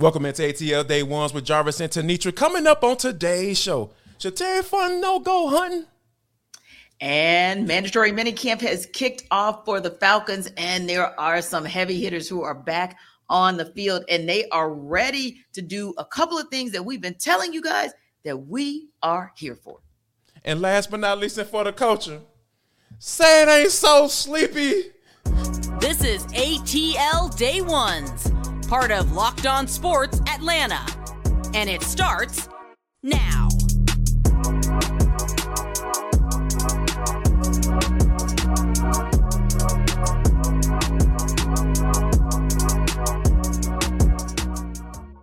Welcome into ATL Day Ones with Jarvis and Tenitra. Coming up on today's show, should Terry Fontenot go hunting? And mandatory minicamp has kicked off for the Falcons, and there are some heavy hitters who are back on the field, and they are ready to do a couple of things that we've been telling you guys that we are here for. And last but not least, and for the culture, say it ain't so sleepy. This is ATL Day Ones part of Locked On Sports Atlanta. And it starts now.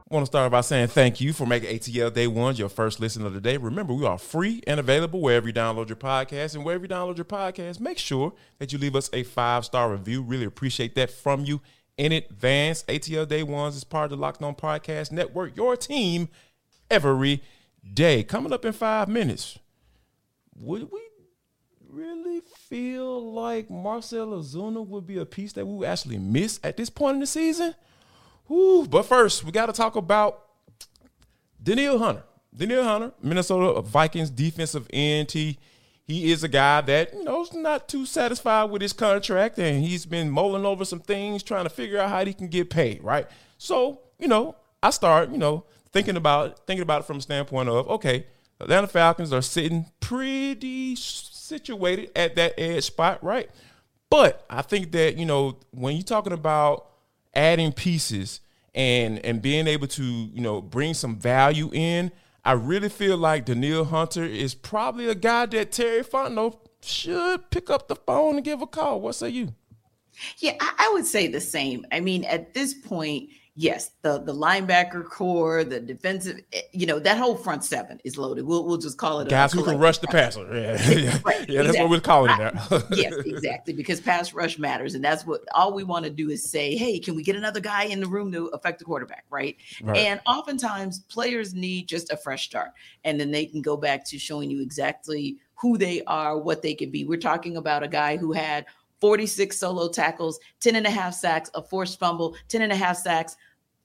I want to start by saying thank you for making ATL Day One your first listen of the day. Remember, we are free and available wherever you download your podcast. And wherever you download your podcast, make sure that you leave us a five star review. Really appreciate that from you in advance. ATL Day Ones is part of the Locked On Podcast Network, your team every day. Coming up in five minutes, would we really feel like Marcell Ozuna would be a piece that we would actually miss at this point in the season? Whew. But first, we got to talk about Danielle Hunter. Danielle Hunter, Minnesota Vikings defensive end. He is a guy that you know is not too satisfied with his contract, and he's been mulling over some things, trying to figure out how he can get paid. Right. So you know, I start you know thinking about thinking about it from the standpoint of okay, Atlanta Falcons are sitting pretty situated at that edge spot, right? But I think that you know when you're talking about adding pieces and and being able to you know bring some value in I really feel like Danielle Hunter is probably a guy that Terry Fontenot should pick up the phone and give a call. What say you? Yeah, I, I would say the same. I mean, at this point, yes, the the linebacker core, the defensive, eh, you know, that whole front seven is loaded. We'll we'll just call it a guys who can rush the passer. Yeah, yeah, right, yeah that's what we're calling it now. yes, exactly, because pass rush matters, and that's what all we want to do is say, hey, can we get another guy in the room to affect the quarterback, right? right? And oftentimes players need just a fresh start, and then they can go back to showing you exactly who they are, what they can be. We're talking about a guy who had 46 solo tackles, 10 and a half sacks, a forced fumble, 10 and a half sacks,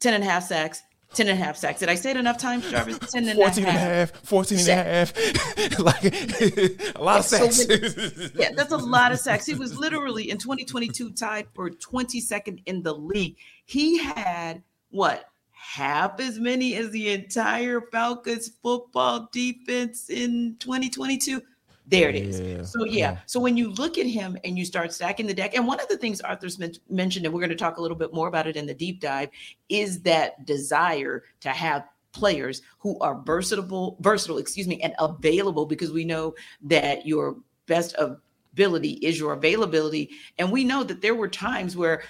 10 and a half sacks, 10 and a half sacks. Did I say it enough times, Jarvis? 10 and 14 and a half. 14 and a half. like a lot of sacks. So, yeah, that's a lot of sacks. He was literally in 2022 tied for 22nd in the league. He had what? Half as many as the entire Falcons football defense in 2022. There it is. Yeah. So yeah. yeah. So when you look at him and you start stacking the deck, and one of the things Arthur's mentioned, and we're going to talk a little bit more about it in the deep dive, is that desire to have players who are versatile, versatile, excuse me, and available because we know that your best ability is your availability. And we know that there were times where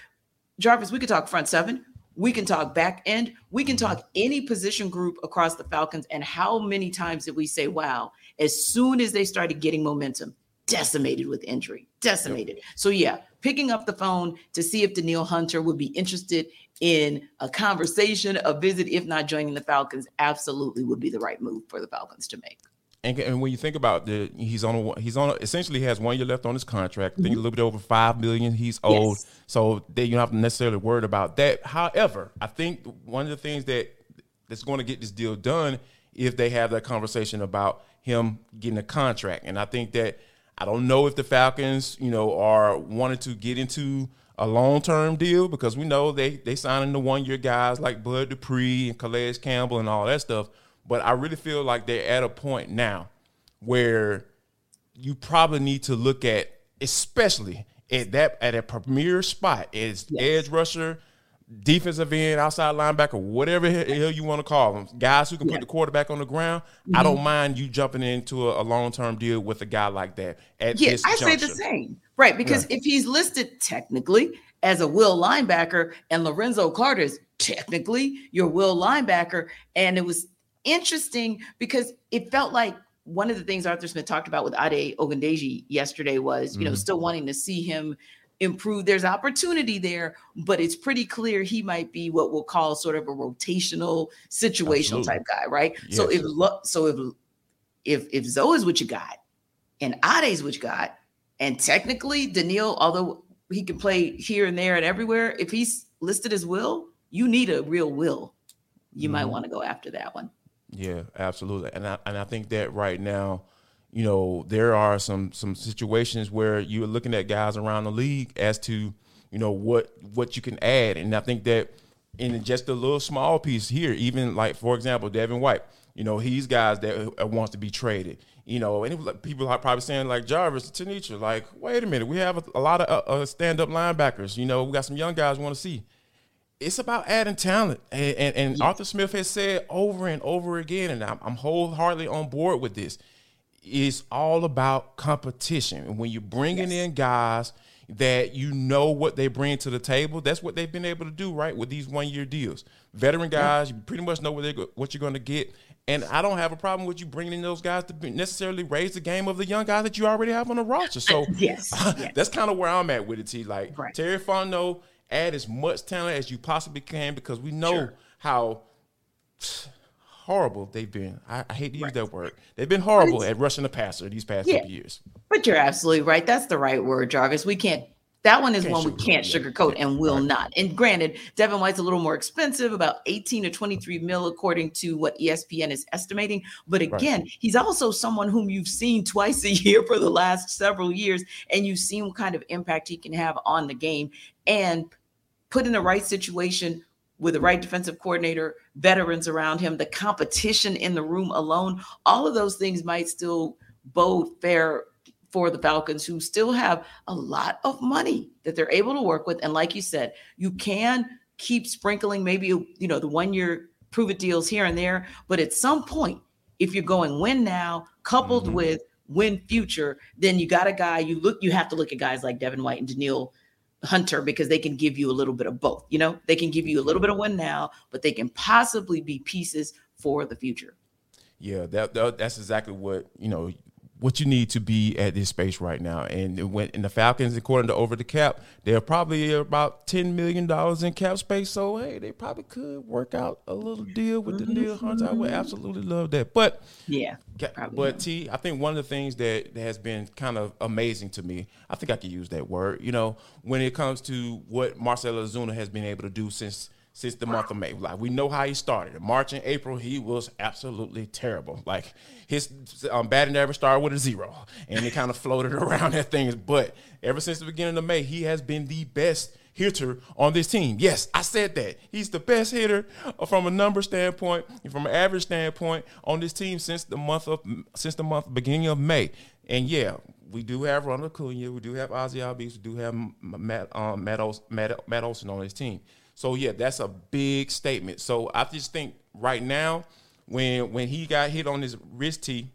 Jarvis, we could talk front seven, we can talk back end, we can talk any position group across the Falcons. And how many times did we say, wow, as soon as they started getting momentum, decimated with injury, decimated. Yep. So yeah, picking up the phone to see if Danielle Hunter would be interested in a conversation, a visit, if not joining the Falcons, absolutely would be the right move for the Falcons to make. And, and when you think about the, he's on a, he's on a, essentially he has one year left on his contract. Mm-hmm. a little bit over five million. He's old, yes. so they, you don't have to necessarily worry about that. However, I think one of the things that that's going to get this deal done if they have that conversation about him getting a contract. And I think that I don't know if the Falcons, you know, are wanting to get into a long term deal because we know they they signing the one year guys like Bud Dupree and Calais Campbell and all that stuff. But I really feel like they're at a point now where you probably need to look at, especially at that at a premier spot, as yes. edge rusher defensive end, outside linebacker, whatever hell you want to call them, guys who can yeah. put the quarterback on the ground. Mm-hmm. I don't mind you jumping into a, a long term deal with a guy like that. At yeah, I juncture. say the same, right? Because if he's listed technically as a will linebacker, and Lorenzo Carter is technically your will linebacker, and it was interesting because it felt like one of the things Arthur Smith talked about with Ade Ogundeji yesterday was, you mm-hmm. know, still wanting to see him improve. There's opportunity there, but it's pretty clear he might be what we'll call sort of a rotational, situational Absolutely. type guy, right? Yes. So if so if if if Zoe is what you got, and Ade's what you got, and technically Danielle, although he can play here and there and everywhere, if he's listed as will, you need a real will you mm-hmm. might want to go after that one. Yeah, absolutely. And I and I think that right now, you know, there are some some situations where you're looking at guys around the league as to, you know, what what you can add. And I think that in just a little small piece here, even like for example, Devin White, you know, he's guys that wants to be traded. You know, and people are probably saying like Jarvis, Tenitra, like, wait a minute, we have a, a lot of uh, uh, stand-up linebackers. You know, we got some young guys want to see it's about adding talent. And, and, and yeah. Arthur Smith has said over and over again, and I'm, I'm, wholeheartedly on board with this. It's all about competition. And when you're bringing yes. in guys that you know what they bring to the table, that's what they've been able to do, right, with these one year deals. Veteran guys, yeah. you pretty much know what, they what you're going to get. And I don't have a problem with you bringing in those guys to necessarily raise the game of the young guys that you already have on the roster. So yes, yes. that's kind of where I'm at with it. T like right. Terry Fontenot add as much talent as you possibly can because we know sure. how horrible they've been. I, I hate to use right. that word. They've been horrible at rushing the passer these past yeah. couple years. But you're absolutely right. That's the right word, Jarvis. We can't. That one is can't one we can't sugarcoat and will right. not. And granted, Devin White's a little more expensive, about 18 to 23 mil, according to what ESPN is estimating. But again, right. he's also someone whom you've seen twice a year for the last several years, and you've seen what kind of impact he can have on the game. And put in the right situation with the right defensive coordinator, veterans around him, the competition in the room alone, all of those things might still bode fair for the Falcons, who still have a lot of money that they're able to work with. And like you said, you can keep sprinkling maybe you know the one year prove it deals here and there, but at some point, if you're going win now, coupled mm-hmm. with win future, then you got a guy you look you have to look at guys like Devin White and Danielle Hunter because they can give you a little bit of both. You know, they can give you a little bit of one now, but they can possibly be pieces for the future. Yeah, that, that that's exactly what you know what you need to be at this space right now. And when in the Falcons, according to over the cap, they're probably about ten million dollars in cap space. So hey, they probably could work out a little deal with mm-hmm. Danielle Hunter. I would absolutely love that. But yeah, but T, I think one of the things that has been kind of amazing to me, I think I could use that word. You know, when it comes to what Marcell Ozuna has been able to do since since the month of May. Like we know how he started. In March and April, he was absolutely terrible. Like his um, batting average started with a zero, and it kind of floated around at things. But ever since the beginning of May, he has been the best hitter on this team. Yes, I said that. He's the best hitter from a number standpoint and from an average standpoint on this team since the month of since the month beginning of May. And yeah, we do have Ronald Acuna, we do have Ozzy Albies, we do have Matt um, Matt, Matt, Matt Olson on his team. So yeah, that's a big statement. So I just think right now, when when he got hit on his wrist tee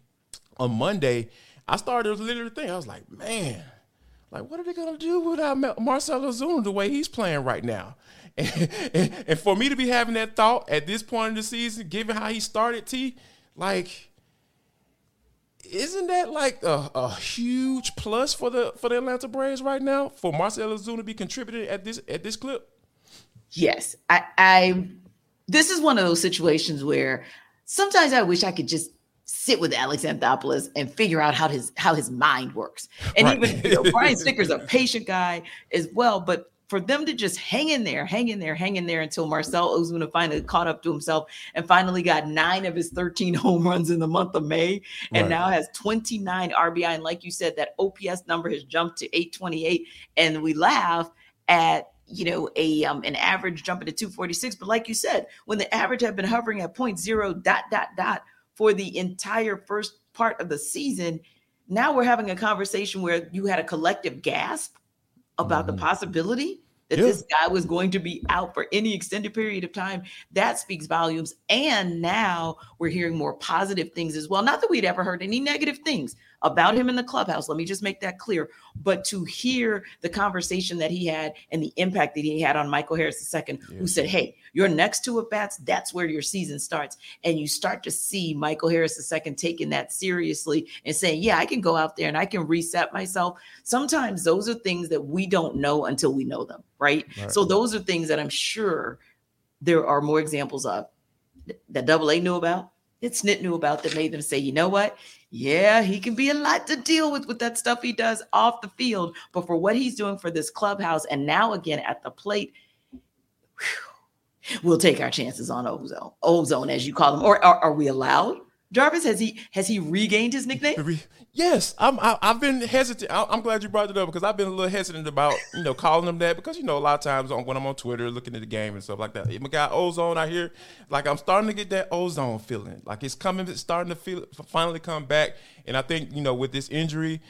on Monday, I started literally thinking, I was like, man, like what are they gonna do without Marcell Ozuna the way he's playing right now? And, and, and, for me to be having that thought at this point in the season, given how he started T, like isn't that like a, a, huge plus for the for the Atlanta Braves right now for Marcell Ozuna to be contributing at this at this clip? Yes, I, I. This is one of those situations where sometimes I wish I could just sit with Alex Anthopoulos and figure out how his how his mind works. And right. even you know, Brian Sticker's a patient guy as well, but for them to just hang in there, hang in there, hang in there until Marcell Ozuna finally caught up to himself and finally got nine of his 13 home runs in the month of May and right. now has 29 RBI. And like you said, that OPS number has jumped to 828. And we laugh at you know, a um, an average jumping to 246. But like you said, when the average had been hovering at 0.0 dot dot dot for the entire first part of the season, now we're having a conversation where you had a collective gasp about mm-hmm. the possibility that yeah. this guy was going to be out for any extended period of time. That speaks volumes. And now we're hearing more positive things as well. Not that we'd ever heard any negative things about him in the clubhouse. Let me just make that clear. But to hear the conversation that he had and the impact that he had on Michael Harris II, yeah. who said, Hey, you're next to at bats, that's where your season starts. And you start to see Michael Harris II taking that seriously and saying, Yeah, I can go out there and I can reset myself. Sometimes those are things that we don't know until we know them, right? right. So those are things that I'm sure there are more examples of that double A knew about, that Snit knew about that made them say, you know what? yeah, he can be a lot to deal with with that stuff he does off the field. But for what he's doing for this clubhouse and now again at the plate, whew, We'll take our chances on ozone, ozone as you call him. Or are, are we allowed? Jarvis has he has he regained his nickname? Yes, I'm. I, i have been hesitant. I'm glad you brought it up because I've been a little hesitant about you know calling him that because you know a lot of times when I'm on Twitter looking at the game and stuff like that, my guy Ozone out here, like I'm starting to get that Ozone feeling. Like it's coming, it's starting to feel finally come back, and I think you know with this injury,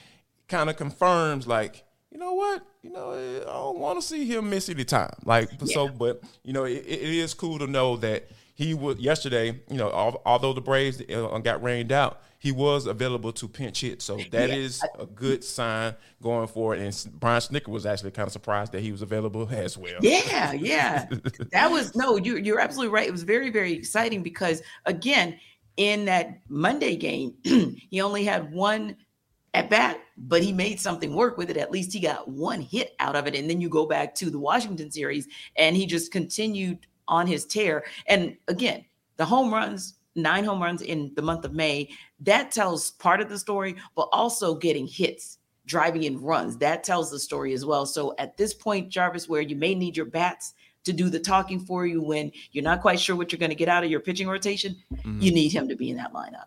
kind of confirms like you know what, you know eh, I don't want to see him miss any time. Like yeah. so, but you know it, it is cool to know that he was yesterday. You know, although the Braves got rained out, he was available to pinch hit. So that yeah. is a good sign going forward. And Brian Snitker was actually kind of surprised that he was available as well. Yeah, yeah, that was no. You, you're absolutely right. It was very, very exciting because again, in that Monday game, he only had one at bat, but he made something work with it. At least he got one hit out of it. And then you go back to the Washington series, and he just continued on his tear. And again, the home runs, nine home runs in the month of May, that tells part of the story, but also getting hits, driving in runs, that tells the story as well. So at this point, Jarvis, where you may need your bats to do the talking for you when you're not quite sure what you're going to get out of your pitching rotation, mm-hmm. you need him to be in that lineup.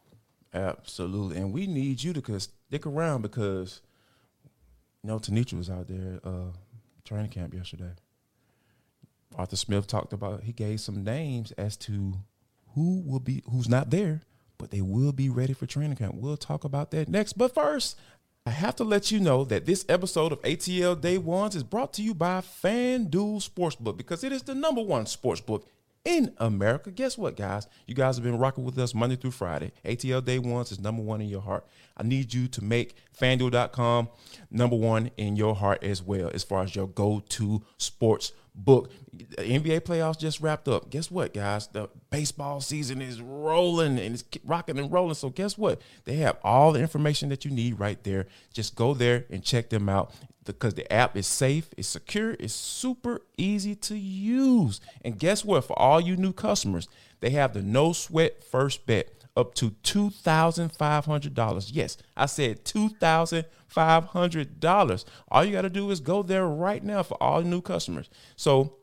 Absolutely. And we need you to stick around because, you know, Tenitra was out there uh, training camp yesterday. Arthur Smith talked about he gave some names as to who will be who's not there, but they will be ready for training camp. We'll talk about that next. But first, I have to let you know that this episode of ATL Day Ones is brought to you by FanDuel Sportsbook because it is the number one sportsbook in America. Guess what, guys? You guys have been rocking with us Monday through Friday. ATL Day Ones is number one in your heart. I need you to make FanDuel.com number one in your heart as well, as far as your go-to sports book. The NBA playoffs just wrapped up. Guess what, guys? The baseball season is rolling and it's rocking and rolling. So guess what? They have all the information that you need right there. Just go there and check them out because the app is safe, it's secure, it's super easy to use. And guess what? For all you new customers, they have the no sweat first bet up to $2,500. Yes, I said $2,500. All you got to do is go there right now for all new customers. So,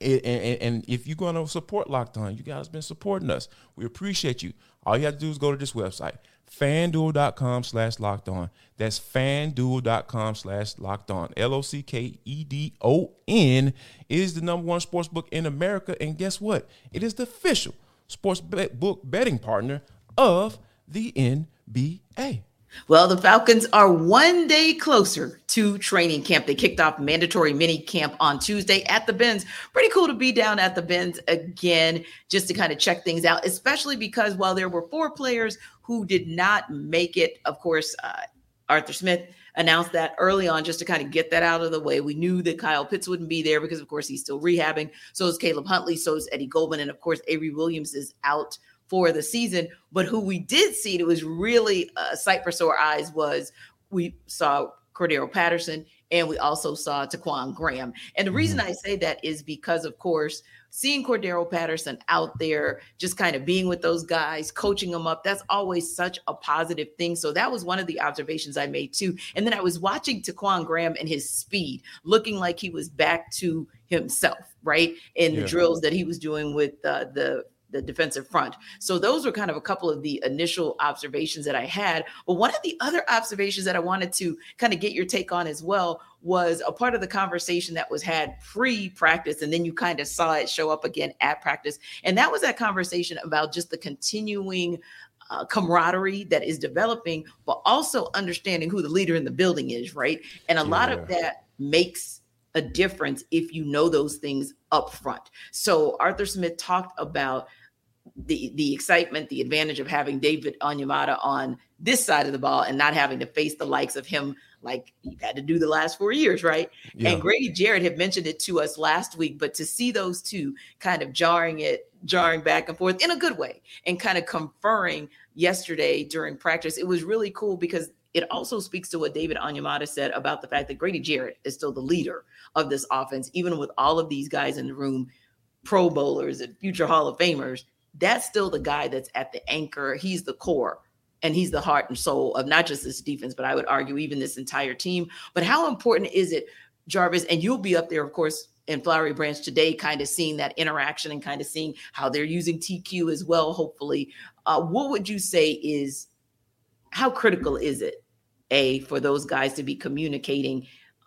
and, and, if you're going to support Locked On, you guys been supporting us. We appreciate you. All you have to do is go to this website, fanduel.com slash locked on. That's fanduel.com slash locked on. L O C K E D O N is the number one sports book in America. And guess what? It is the official sports bet book betting partner of the NBA. Well, the Falcons are one day closer to training camp. They kicked off mandatory mini camp on Tuesday at the Benz. Pretty cool to be down at the Benz again, just to kind of check things out, especially because while there were four players who did not make it, of course, uh, Arthur Smith announced that early on just to kind of get that out of the way. We knew that Kyle Pitts wouldn't be there because, of course, he's still rehabbing. So is Caleb Huntley. So is Eddie Goldman. And, of course, Avery Williams is out for the season. But who we did see that was really a sight for sore eyes was we saw Cordarrelle Patterson and we also saw Ta'Quon Graham. And the reason mm-hmm. I say that is because, of course, seeing Cordarrelle Patterson out there, just kind of being with those guys, coaching them up, that's always such a positive thing. So that was one of the observations I made too. And then I was watching Ta'Quon Graham and his speed, looking like he was back to himself, right? In yeah. the drills that he was doing with uh, the the defensive front. So those were kind of a couple of the initial observations that I had. But one of the other observations that I wanted to kind of get your take on as well was a part of the conversation that was had pre-practice and then you kind of saw it show up again at practice. And that was that conversation about just the continuing uh, camaraderie that is developing, but also understanding who the leader in the building is, right? And a yeah. lot of that makes a difference if you know those things up front. So Arthur Smith talked about the the excitement, the advantage of having David Onyemata on this side of the ball and not having to face the likes of him like you've had to do the last four years, right? Yeah. And Grady Jarrett had mentioned it to us last week, but to see those two kind of jarring it, jarring back and forth in a good way and kind of conferring yesterday during practice, it was really cool because it also speaks to what David Onyemata said about the fact that Grady Jarrett is still the leader of this offense, even with all of these guys in the room, pro bowlers and future Hall of Famers that's still the guy that's at the anchor. He's the core and he's the heart and soul of not just this defense, but I would argue even this entire team. But how important is it, Jarvis? And you'll be up there, of course, in Flowery Branch today, kind of seeing that interaction and kind of seeing how they're using TQ as well, hopefully. Uh, what would you say is how critical is it, A, for those guys to be communicating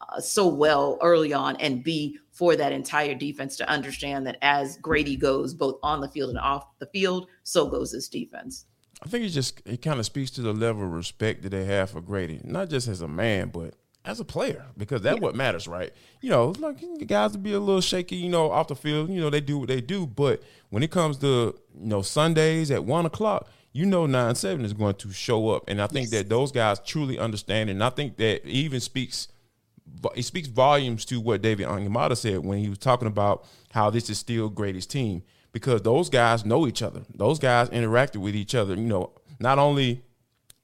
uh, so well early on, and B, for that entire defense to understand that as Grady goes both on the field and off the field, so goes this defense? I think it just it kind of speaks to the level of respect that they have for Grady, not just as a man, but as a player, because that's yeah. what matters, right? You know, like the guys will be a little shaky, you know, off the field. You know, they do what they do, but when it comes to you know Sundays at one o'clock, you know, nine seven is going to show up, and I think yes. that those guys truly understand, and I think that even speaks it speaks volumes to what David Onyemata said when he was talking about how this is still greatest team because those guys know each other. Those guys interacted with each other. You know, not only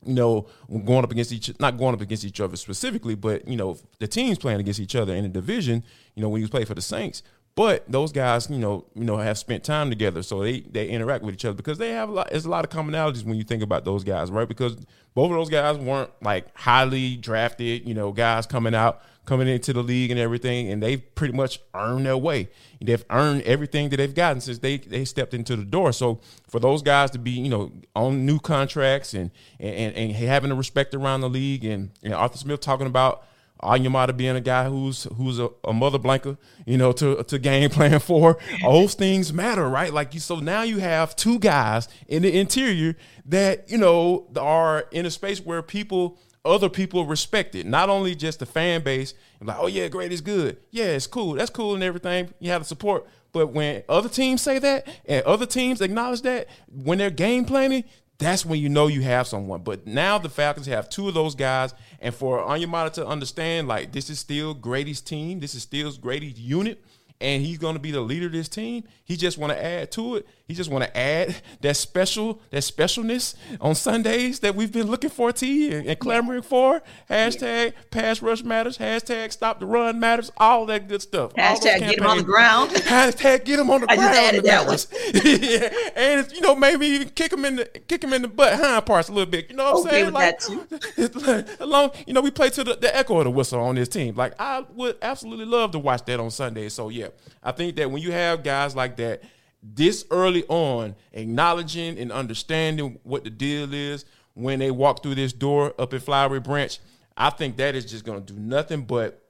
you know, going up against each, not going up against each other specifically, but you know, the teams playing against each other in a division. You know, when you play for the Saints, but those guys, you know, you know, have spent time together, so they they interact with each other because they have a lot. There's a lot of commonalities when you think about those guys, right? Because both of those guys weren't like highly drafted, you know, guys coming out coming into the league and everything, and they've pretty much earned their way. They've earned everything that they've gotten since they they stepped into the door. So for those guys to be, you know, on new contracts and and, and having the respect around the league, and, and Arthur Smith talking about Onyemata being a guy who's who's a, a mother blanker, you know, to to game plan for. Those things matter, right? Like you. So now you have two guys in the interior that you know are in a space where people other people respect it. Not only just the fan base, like, oh yeah, great is good. Yeah, it's cool. That's cool and everything. You have the support. But when other teams say that and other teams acknowledge that when they're game planning, that's when you know you have someone. But now the Falcons have two of those guys, and for Onyemata to understand, like this is still Grady's team, this is still Grady's unit and he's going to be the leader of this team. He just want to add to it. He just want to add that special, that specialness on Sundays that we've been looking for, T and, and clamoring for. Hashtag pass rush matters. Hashtag stop the run matters. All that good stuff. Hashtag get him on the ground. Hashtag get him on the I ground. I just added that one. yeah. and you know maybe even kick him in the kick him in the butt hind parts a little bit. You know what okay I'm oh, saying? With like, that too. along, you know, we play to the, the echo of the whistle on this team. Like I would absolutely love to watch that on Sundays. So yeah. I think that when you have guys like that this early on, acknowledging and understanding what the deal is when they walk through this door up in Flowery Branch, I think that is just going to do nothing but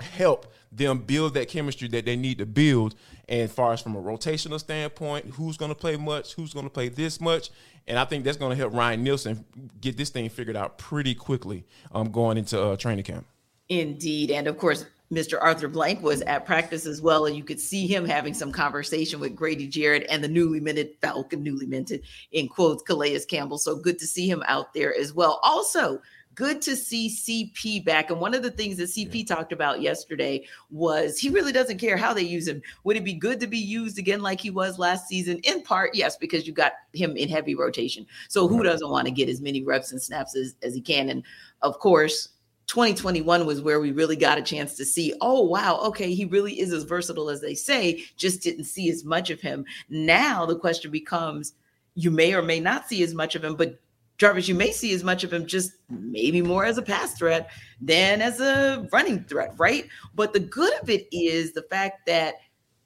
help them build that chemistry that they need to build. And far as from a rotational standpoint, who's going to play much, who's going to play this much, and I think that's going to help Ryan Nielsen get this thing figured out pretty quickly um, going into uh, training camp. Indeed, and of course, Mr. Arthur Blank was at practice as well, and you could see him having some conversation with Grady Jarrett and the newly minted Falcon, newly minted in quotes, Calais Campbell. So good to see him out there as well. Also, good to see CP back. And one of the things that CP talked about yesterday was he really doesn't care how they use him. Would it be good to be used again like he was last season? In part, yes, because you got him in heavy rotation. So who doesn't want to get as many reps and snaps as, as he can? And of course, 2021 was where we really got a chance to see, oh, wow, okay, he really is as versatile as they say, just didn't see as much of him. Now the question becomes you may or may not see as much of him, but Jarvis, you may see as much of him just maybe more as a pass threat than as a running threat, right? But the good of it is the fact that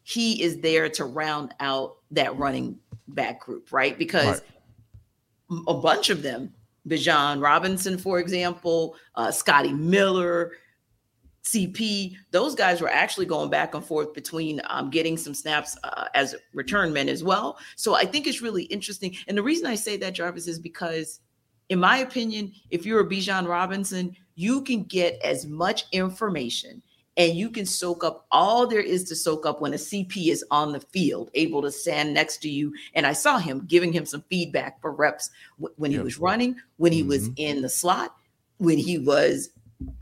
he is there to round out that running back group, right? Because right. a bunch of them Bijan Robinson, for example, uh, Scotty Miller, CP, those guys were actually going back and forth between um, getting some snaps uh, as return men as well. So I think it's really interesting. And the reason I say that, Jarvis, is because, in my opinion, if you're a Bijan Robinson, you can get as much information and you can soak up all there is to soak up when a CP is on the field, able to stand next to you. And I saw him giving him some feedback for reps when he was running, when he mm-hmm. was in the slot, when he was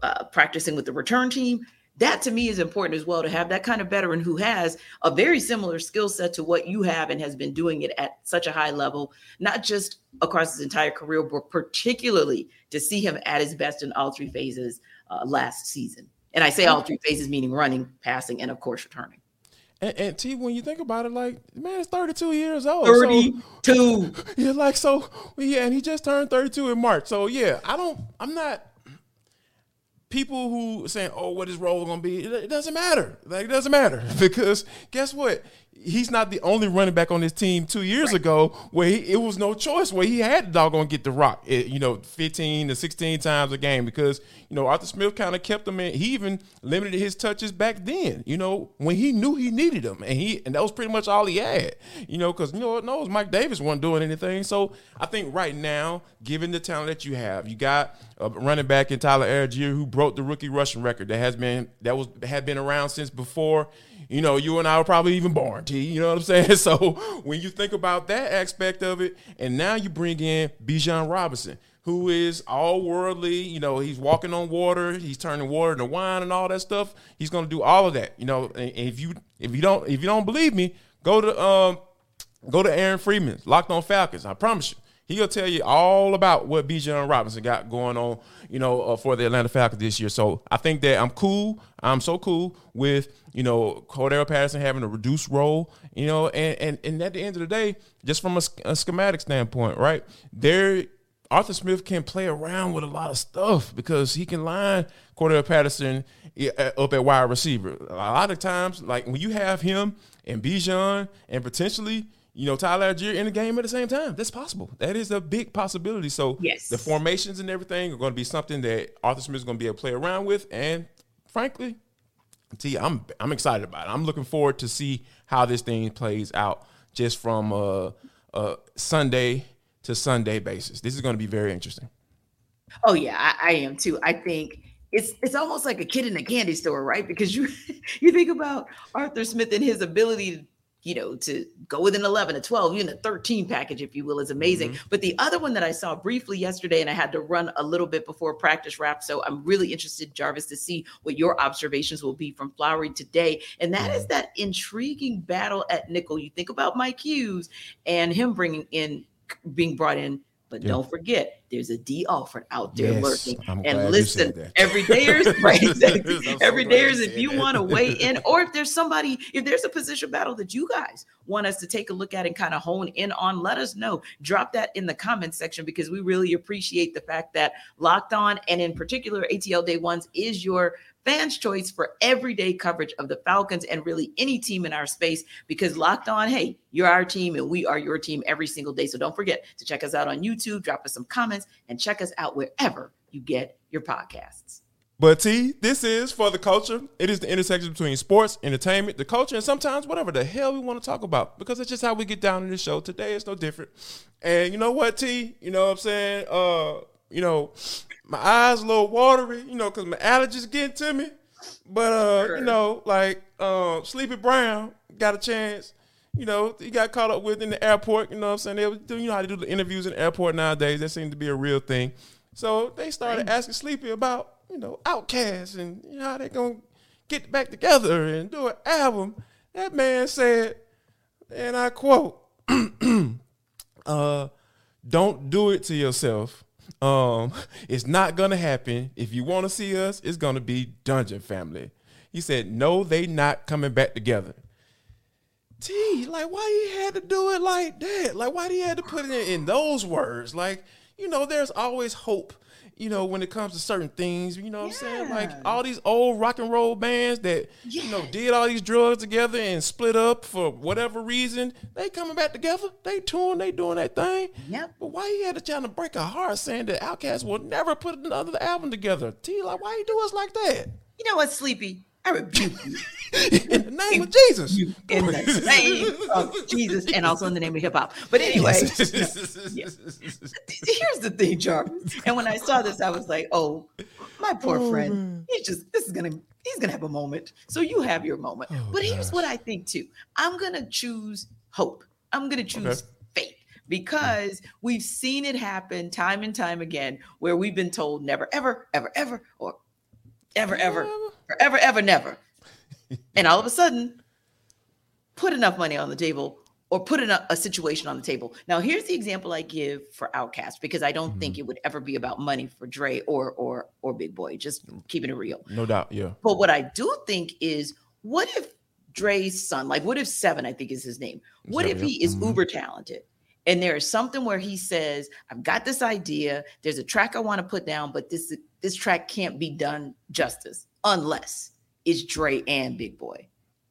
uh, practicing with the return team. That to me is important as well to have that kind of veteran who has a very similar skill set to what you have and has been doing it at such a high level, not just across his entire career, but particularly to see him at his best in all three phases uh, last season. And I say all three phases, meaning running, passing, and of course returning. And, and, T, when you think about it, like man, it's 32 years old. 32. So, yeah, like so, yeah, and he just turned 32 in March. So yeah, I don't, I'm not. people who saying, "Oh, what his role gonna be?" It doesn't matter. Like it doesn't matter because guess what? He's not the only running back on this team two years right. ago where he, it was no choice where he had to doggone get the rock, eh, you know, 15 to 16 times a game because, you know, Arthur Smith kind of kept him in. He even limited his touches back then, you know, when he knew he needed them. And he and that was pretty much all he had, you know, because, you know, it knows Mike Davis wasn't doing anything. So I think right now, given the talent that you have, you got a running back in Tyler Allgeier who broke the rookie rushing record that has been that was had been around since before you know you and I were probably even born. T, you know what I'm saying? So when you think about that aspect of it, and now you bring in Bijan Robinson, who is all worldly. You know, he's walking on water. He's turning water into wine and all that stuff. He's to do all of that. You know, and if you if you don't if you don't believe me, go to um go to Aaron Freeman's Locked On Falcons. I promise you He'll tell you all about what Bijan Robinson got going on, you know, uh, for the Atlanta Falcons this year. So I think that I'm cool. I'm so cool with, you know, Cordarrelle Patterson having a reduced role, you know, and and, and at the end of the day, just from a, a schematic standpoint, right? There Arthur Smith can play around with a lot of stuff because he can line Cordarrelle Patterson uh, up at wide receiver. A lot of times, like when you have him and Bijan and potentially you know, Tyler Allgeier in the game at the same time. That's possible. That is a big possibility. So yes. the formations and everything are going to be something that Arthur Smith is going to be able to play around with. And frankly, T, I'm I'm excited about it. I'm looking forward to see how this thing plays out just from a, a Sunday to Sunday basis. This is going to be very interesting. Oh yeah, I, I am too. I think it's it's almost like a kid in a candy store, right? Because you you think about Arthur Smith and his ability you know, to go with an 11, a 12, even a 13 package, if you will, is amazing. Mm-hmm. But the other one that I saw briefly yesterday, and I had to run a little bit before practice wrap. So I'm really interested, Jarvis, to see what your observations will be from Flowery today. And that mm-hmm. is that intriguing battle at nickel. You think about Mike Hughes and him bringing in, being brought in but yeah. don't forget, there's a D Alford out there yes, lurking. I'm and listen, every dayers, right? every so dayers, if you want to weigh in, or if there's somebody, if there's a position battle that you guys want us to take a look at and kind of hone in on, let us know. Drop that in the comment section because we really appreciate the fact that Locked On and in particular ATL Day Ones is your fans' choice for everyday coverage of the Falcons and really any team in our space because Locked On, hey, you're our team and we are your team every single day. So don't forget to check us out on YouTube, drop us some comments, and check us out wherever you get your podcasts. But T, this is for the culture. It is the intersection between sports, entertainment, the culture, and sometimes whatever the hell we want to talk about. Because it's just how we get down in the show. Today it's no different. And you know what, T? You know what I'm saying? Uh, you know, my eyes a little watery, you know, because my allergies getting to me. But uh, sure. you know, like uh, Sleepy Brown got a chance. You know, he got caught up with in the airport. You know what I'm saying? They was, you know how to do the interviews in the airport nowadays. That seems to be a real thing. So they started asking Sleepy about, you know, Outkast and you know, how they gonna get back together and do an album. That man said, and I quote, uh, don't do it to yourself um, it's not gonna happen. If you want to see us, it's gonna be Dungeon Family. He said, "No, they not coming back together." T, like, why he had to do it like that? Like, why he had to put it in those words? Like, you know, there's always hope you know, when it comes to certain things, you know what. I'm saying? Like all these old rock and roll bands that, yeah. you know, did all these drugs together and split up for whatever reason, they coming back together. They touring, they doing that thing. Yep. But why he had to try to break a heart saying that Outkast will never put another album together? T, like, why you do us like that? You know what, Sleepy? I rebuke you. in the name of Jesus. You, in the name of Jesus, and also in the name of hip hop. But anyway, yeah. here's the thing, Jarvis. And when I saw this, I was like, "Oh, my poor oh, friend. Man. He's just this is gonna he's gonna have a moment. So you have your moment. Oh, but here's what I think too. I'm gonna choose hope. I'm gonna choose okay. faith because we've seen it happen time and time again where we've been told never, ever, ever, ever, or ever, ever, forever, ever, never. and all of a sudden, put enough money on the table or put in a, a, situation on the table. Now, here's the example I give for Outkast because I don't mm-hmm. think it would ever be about money for Dre or or or Big Boi. Just keeping it real. No doubt, yeah. But what I do think is, what if Dre's son, like, what if Seven, I think is his name, what Seven, if he is mm-hmm. uber talented And there is something where he says, I've got this idea. There's a track I want to put down, but this this track can't be done justice unless it's Dre and Big Boi.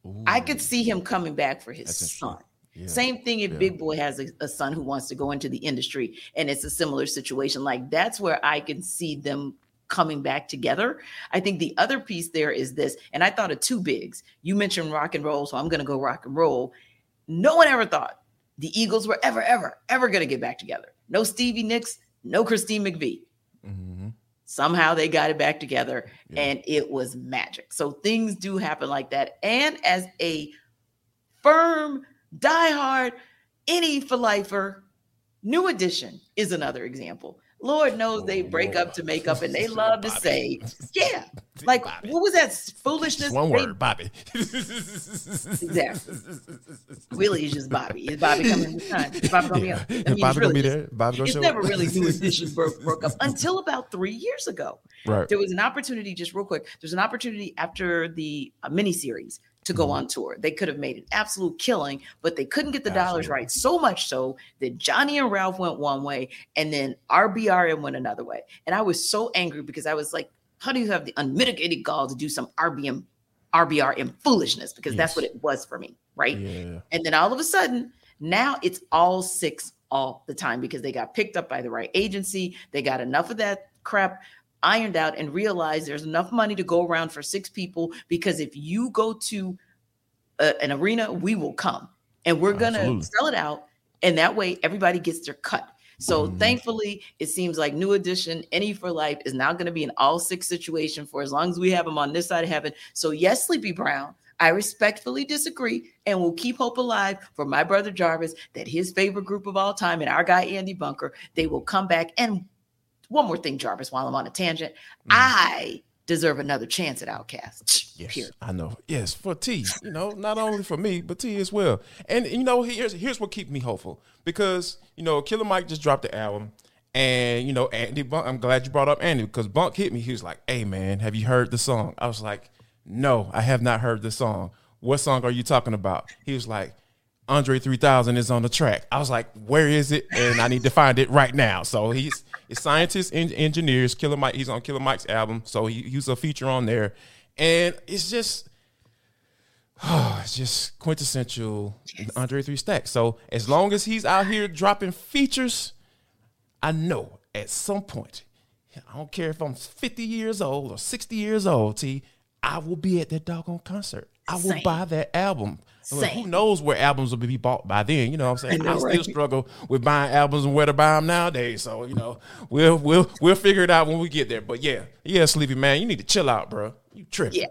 Ooh. I could see him coming back for his son. Yeah. Same thing if yeah. Big Boi has a, a, son who wants to go into the industry and it's a similar situation. Like that's where I can see them coming back together. I think the other piece there is this, and I thought of two bigs. You mentioned rock and roll, so I'm going to go rock and roll. No one ever thought the Eagles were ever, ever, ever going to get back together. No Stevie Nicks, no Christine McVie. Mm-hmm. Somehow they got it back together yeah. and it was magic. So things do happen like that. And as a firm, diehard, any for lifer, New Edition is another example. Lord knows they break up to make up, and they love to say, "Yeah, like Bobby. what was that foolishness?" One word, Bobby. exactly. Really, it's just Bobby. Is Bobby coming this time? Is Bobby gonna be, I mean, Bobby really be there. Bobby gonna it's never up. really new edition broke, broke up until about three years ago. Right. There was an opportunity, just real quick. There's an opportunity after the uh, miniseries to go mm-hmm. on tour. They could have made an absolute killing, but they couldn't get the Absolutely. dollars right. So much so that Johnny and Ralph went one way and then RBRM went another way. And I was so angry because I was like, how do you have the unmitigated gall to do some RBM, RBRM foolishness? Because yes. that's what it was for me. Right. Yeah. And then all of a sudden, now it's all six all the time because they got picked up by the right agency. They got enough of that crap ironed out and realize there's enough money to go around for six people because if you go to a, an arena, we will come and we're going to sell it out. And that way everybody gets their cut. So mm-hmm. thankfully, it seems like New Edition, Any for Life is now going to be an all six situation for as long as we have them on this side of heaven. So, yes, Sleepy Brown, I respectfully disagree and will keep hope alive for my brother Jarvis that his favorite group of all time and our guy Andy Bunker, they will come back and one more thing, Jarvis, while I'm on a tangent. Mm. I deserve another chance at OutKast. Yes, Period. I know. Yes, for T, you know, not only for me, but T as well. And you know, here's here's what keeps me hopeful because you know, Killer Mike just dropped the album, and you know, Andy Bunk. I'm glad you brought up Andy because Bunk hit me. He was like, "Hey, man, have you heard the song?" I was like, "No, I have not heard the song. What song are you talking about?" He was like. Andre 3000 is on the track. I was like, where is it? And I need to find it right now. So he's it's scientists and engineers. Killer Mike, he's on Killer Mike's album. So he, he's a feature on there. And it's just, oh, it's just quintessential. Andre 3 Stack. So as long as he's out here dropping features, I know at some point, I don't care if I'm 50 years old or 60 years old, T, I will be at that doggone concert. I will Same. buy that album. Who knows where albums will be bought by then? You know what I'm saying? I, know, I still struggle with buying albums and where to buy them nowadays. So you know, we'll we'll we'll figure it out when we get there. But yeah, yeah, Sleepy man, you need to chill out, bro. You tripping? Yeah,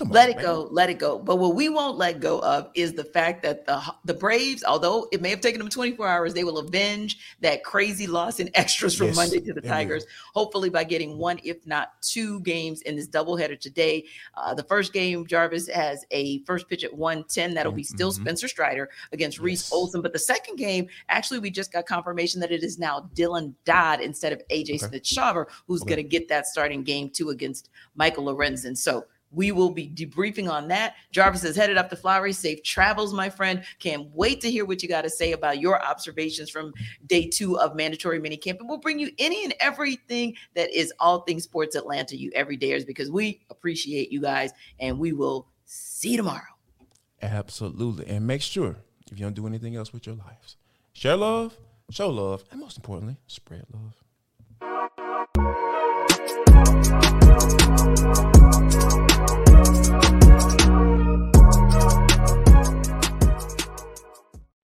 Come let on, it man. go, let it go. But what we won't let go of is the fact that the the Braves, although it may have taken them 24 hours, they will avenge that crazy loss in extras from yes. Monday to the Tigers. Hopefully, by getting one, if not two games in this doubleheader today. Uh, the first game, Jarvis has a first pitch at 110. That'll be still mm-hmm. Spencer Strider against yes. Reese Olson. But the second game, actually, we just got confirmation that it is now Dylan Dodd instead of AJ okay. Smith Shawver, who's okay. going to get that starting game two against Michael Lorenzen. So we will be debriefing on that. Jarvis is headed up to Flowery. Safe travels, my friend. Can't wait to hear what you got to say about your observations from day two of mandatory mini camp. And we'll bring you any and everything that is all things sports Atlanta, you every dares, because we appreciate you guys and we will see you tomorrow. Absolutely. And make sure if you don't do anything else with your lives, share love, show love, and most importantly, spread love. Thank you.